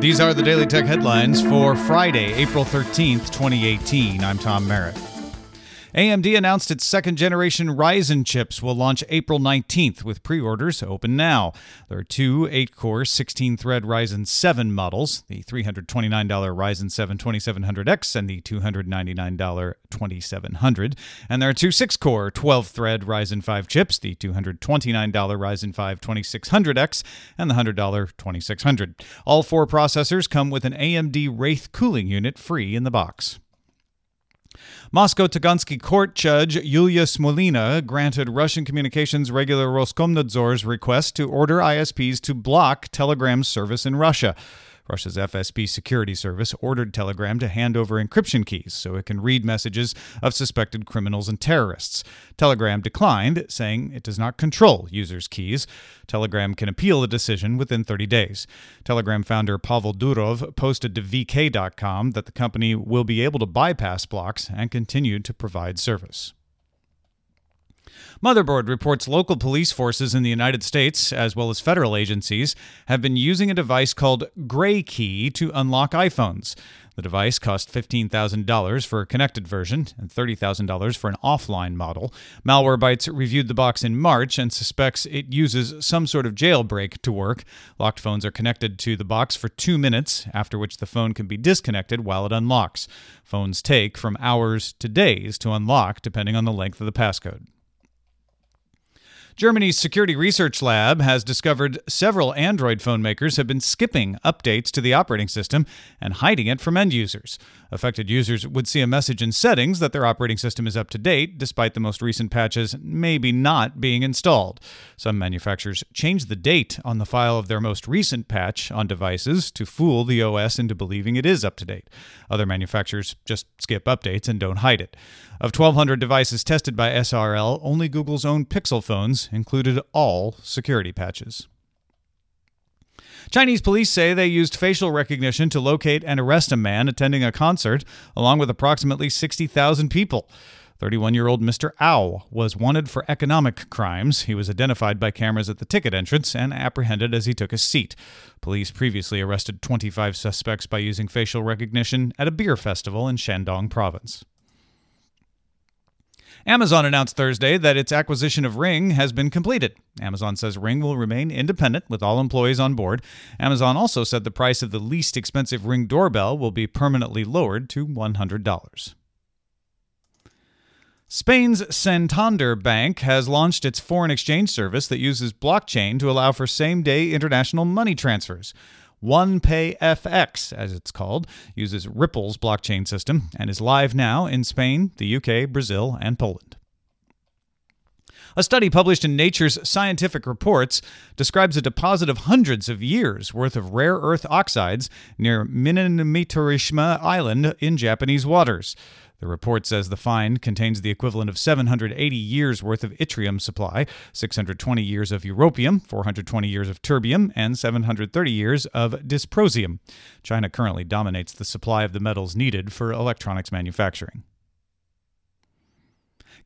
These are the Daily Tech headlines for Friday, April 13th, 2018. I'm Tom Merritt. AMD announced its second generation Ryzen chips will launch April 19th, with pre orders open now. There are two 8 core, 16 thread Ryzen 7 models the $329 Ryzen 7 2700X and the $299 2700. And there are two 6 core, 12 thread Ryzen 5 chips the $229 Ryzen 5 2600X and the $100 2600. All four processors come with an AMD Wraith cooling unit free in the box. Moscow Tagansky Court Judge Yulia Smolina granted Russian communications regular Roskomnadzor's request to order ISPs to block Telegram's service in Russia. Russia's FSB security service ordered Telegram to hand over encryption keys so it can read messages of suspected criminals and terrorists. Telegram declined, saying it does not control users' keys. Telegram can appeal the decision within 30 days. Telegram founder Pavel Durov posted to VK.com that the company will be able to bypass blocks and continue to provide service. Motherboard reports local police forces in the United States, as well as federal agencies, have been using a device called GrayKey to unlock iPhones. The device cost $15,000 for a connected version and $30,000 for an offline model. Malwarebytes reviewed the box in March and suspects it uses some sort of jailbreak to work. Locked phones are connected to the box for two minutes, after which the phone can be disconnected while it unlocks. Phones take from hours to days to unlock, depending on the length of the passcode. Germany's Security Research Lab has discovered several Android phone makers have been skipping updates to the operating system and hiding it from end users. Affected users would see a message in settings that their operating system is up to date, despite the most recent patches maybe not being installed. Some manufacturers change the date on the file of their most recent patch on devices to fool the OS into believing it is up to date. Other manufacturers just skip updates and don't hide it. Of 1,200 devices tested by SRL, only Google's own Pixel phones included all security patches. Chinese police say they used facial recognition to locate and arrest a man attending a concert, along with approximately 60,000 people. 31 year old Mr. Ao was wanted for economic crimes. He was identified by cameras at the ticket entrance and apprehended as he took a seat. Police previously arrested 25 suspects by using facial recognition at a beer festival in Shandong province. Amazon announced Thursday that its acquisition of Ring has been completed. Amazon says Ring will remain independent with all employees on board. Amazon also said the price of the least expensive Ring doorbell will be permanently lowered to $100. Spain's Santander Bank has launched its foreign exchange service that uses blockchain to allow for same day international money transfers. OnePayFX, as it's called, uses Ripple's blockchain system and is live now in Spain, the UK, Brazil, and Poland. A study published in Nature's Scientific Reports describes a deposit of hundreds of years worth of rare earth oxides near Minamitorishima Island in Japanese waters. The report says the find contains the equivalent of 780 years worth of yttrium supply, 620 years of europium, 420 years of terbium, and 730 years of dysprosium. China currently dominates the supply of the metals needed for electronics manufacturing.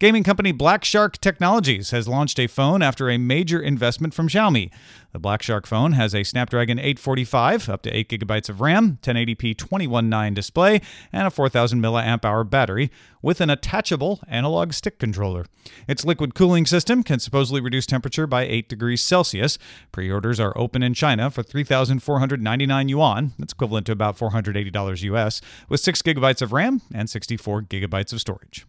Gaming company Black Shark Technologies has launched a phone after a major investment from Xiaomi. The Black Shark phone has a Snapdragon 845, up to 8 gigabytes of RAM, 1080p 21.9 display, and a 4000 mAh battery with an attachable analog stick controller. Its liquid cooling system can supposedly reduce temperature by 8 degrees Celsius. Pre-orders are open in China for 3,499 yuan, that's equivalent to about $480 US, with 6 gigabytes of RAM and 64 gigabytes of storage.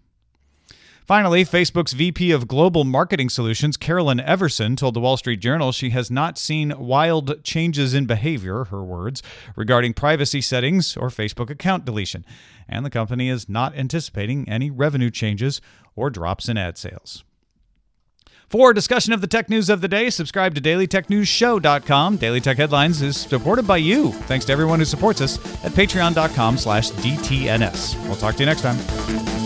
Finally, Facebook's VP of Global Marketing Solutions, Carolyn Everson, told the Wall Street Journal she has not seen wild changes in behavior, her words, regarding privacy settings or Facebook account deletion. And the company is not anticipating any revenue changes or drops in ad sales. For discussion of the tech news of the day, subscribe to dailytechnewsshow.com. Daily Tech Headlines is supported by you. Thanks to everyone who supports us at patreon.com slash DTNS. We'll talk to you next time.